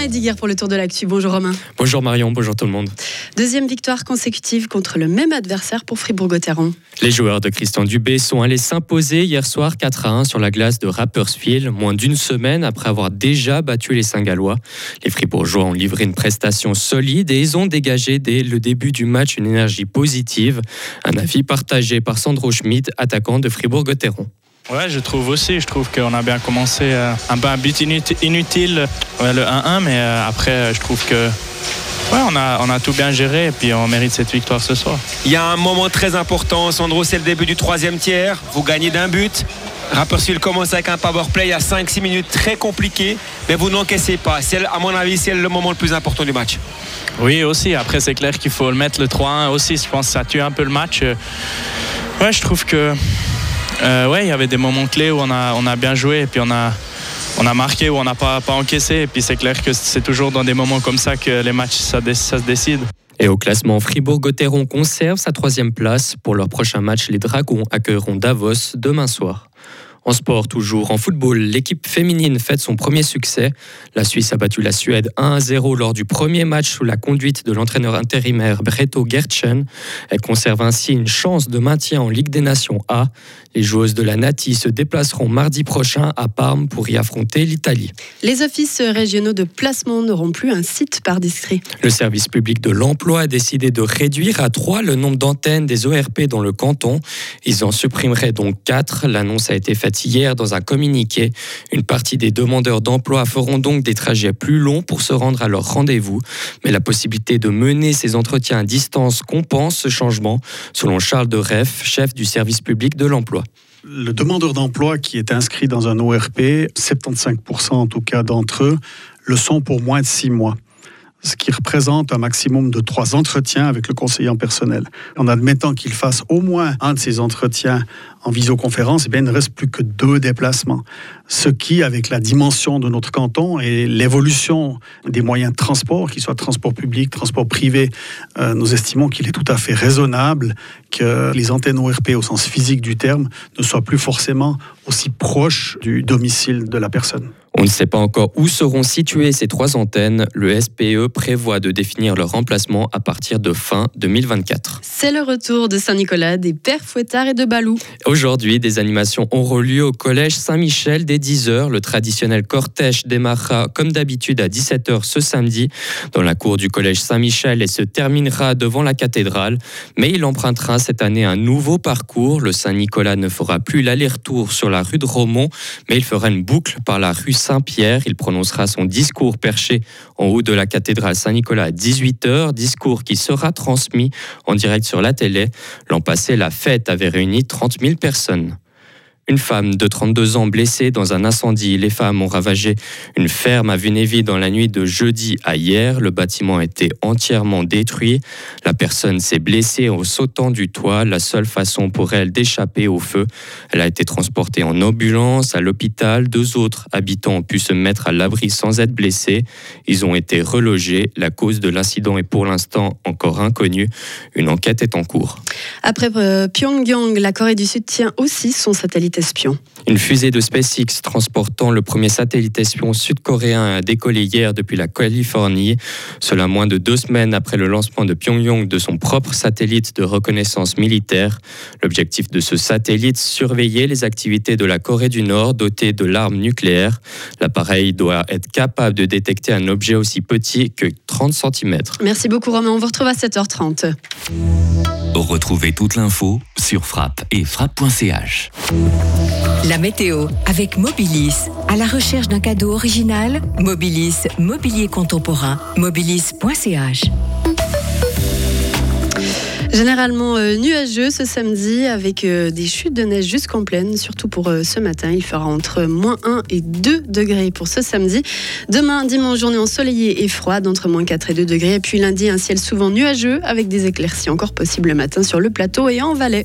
Romain pour le tour de l'actu. Bonjour Romain. Bonjour Marion, bonjour tout le monde. Deuxième victoire consécutive contre le même adversaire pour Fribourg-Gotteron. Les joueurs de Christian Dubé sont allés s'imposer hier soir 4 à 1 sur la glace de Rapperswil, moins d'une semaine après avoir déjà battu les Saint-Gallois. Les Fribourgeois ont livré une prestation solide et ils ont dégagé dès le début du match une énergie positive. Un avis partagé par Sandro Schmidt, attaquant de Fribourg-Gotteron. Ouais, je trouve aussi. Je trouve qu'on a bien commencé euh, un peu un but inutile, le 1-1, mais euh, après, euh, je trouve que Ouais, on a, on a tout bien géré et puis on mérite cette victoire ce soir. Il y a un moment très important, Sandro, c'est le début du troisième tiers. Vous gagnez d'un but. Rapperswil commence avec un power play à 5-6 minutes très compliqué, mais vous n'encaissez pas. à mon avis, c'est le moment le plus important du match. Oui, aussi. Après, c'est clair qu'il faut le mettre le 3-1 aussi. Je pense que ça tue un peu le match. Ouais, je trouve que euh, ouais, il y avait des moments clés où on a, on a bien joué et puis on a, on a marqué où on n'a pas, pas encaissé. Et puis c'est clair que c'est toujours dans des moments comme ça que les matchs, ça, ça se décide. Et au classement, Fribourg-Gotteron conserve sa troisième place. Pour leur prochain match, les Dragons accueilleront Davos demain soir. En sport, toujours en football, l'équipe féminine fête son premier succès. La Suisse a battu la Suède 1-0 lors du premier match sous la conduite de l'entraîneur intérimaire Breto Gertchen. Elle conserve ainsi une chance de maintien en Ligue des Nations A. Les joueuses de la Nati se déplaceront mardi prochain à Parme pour y affronter l'Italie. Les offices régionaux de placement n'auront plus un site par district. Le service public de l'emploi a décidé de réduire à 3 le nombre d'antennes des ORP dans le canton. Ils en supprimeraient donc 4. L'annonce a été faite hier dans un communiqué. Une partie des demandeurs d'emploi feront donc des trajets plus longs pour se rendre à leur rendez-vous. Mais la possibilité de mener ces entretiens à distance compense ce changement, selon Charles de Reff, chef du service public de l'emploi. Le demandeur d'emploi qui est inscrit dans un ORP, 75% en tout cas d'entre eux, le sont pour moins de six mois ce qui représente un maximum de trois entretiens avec le conseiller en personnel. En admettant qu'il fasse au moins un de ces entretiens en visioconférence, eh bien, il ne reste plus que deux déplacements. Ce qui, avec la dimension de notre canton et l'évolution des moyens de transport, qu'ils soient transport public, transport privé, euh, nous estimons qu'il est tout à fait raisonnable que les antennes ORP au sens physique du terme ne soient plus forcément aussi proches du domicile de la personne. On ne sait pas encore où seront situées ces trois antennes. Le SPE prévoit de définir leur remplacement à partir de fin 2024. C'est le retour de Saint-Nicolas, des pères fouettards et de Balou. Aujourd'hui, des animations auront lieu au collège Saint-Michel dès 10h. Le traditionnel cortège démarrera comme d'habitude à 17h ce samedi dans la cour du collège Saint-Michel et se terminera devant la cathédrale. Mais il empruntera cette année un nouveau parcours. Le Saint-Nicolas ne fera plus l'aller-retour sur la rue de Romont, mais il fera une boucle par la rue Saint-Pierre. Il prononcera son discours perché en haut de la cathédrale Saint-Nicolas à 18h, discours qui sera transmis en direct sur la télé. L'an passé, la fête avait réuni 30 000 personnes. Une femme de 32 ans blessée dans un incendie. Les femmes ont ravagé une ferme à Vunévy dans la nuit de jeudi à hier. Le bâtiment a été entièrement détruit. La personne s'est blessée en sautant du toit. La seule façon pour elle d'échapper au feu. Elle a été transportée en ambulance à l'hôpital. Deux autres habitants ont pu se mettre à l'abri sans être blessés. Ils ont été relogés. La cause de l'incident est pour l'instant encore inconnue. Une enquête est en cours. Après euh, Pyongyang, la Corée du Sud tient aussi son satellite espion. Une fusée de SpaceX transportant le premier satellite espion sud-coréen a décollé hier depuis la Californie. Cela moins de deux semaines après le lancement de Pyongyang de son propre satellite de reconnaissance militaire. L'objectif de ce satellite, surveiller les activités de la Corée du Nord dotée de l'arme nucléaire. L'appareil doit être capable de détecter un objet aussi petit que 30 cm. Merci beaucoup Romain, on vous retrouve à 7h30. Retrouvez toute l'info sur frappe et frappe.ch. La météo avec Mobilis. À la recherche d'un cadeau original, Mobilis, mobilier contemporain, mobilis.ch. Généralement euh, nuageux ce samedi avec euh, des chutes de neige jusqu'en pleine, surtout pour euh, ce matin. Il fera entre moins 1 et 2 degrés pour ce samedi. Demain, dimanche, journée ensoleillée et froide entre moins 4 et 2 degrés. Et puis lundi, un ciel souvent nuageux avec des éclaircies encore possibles le matin sur le plateau et en Valais.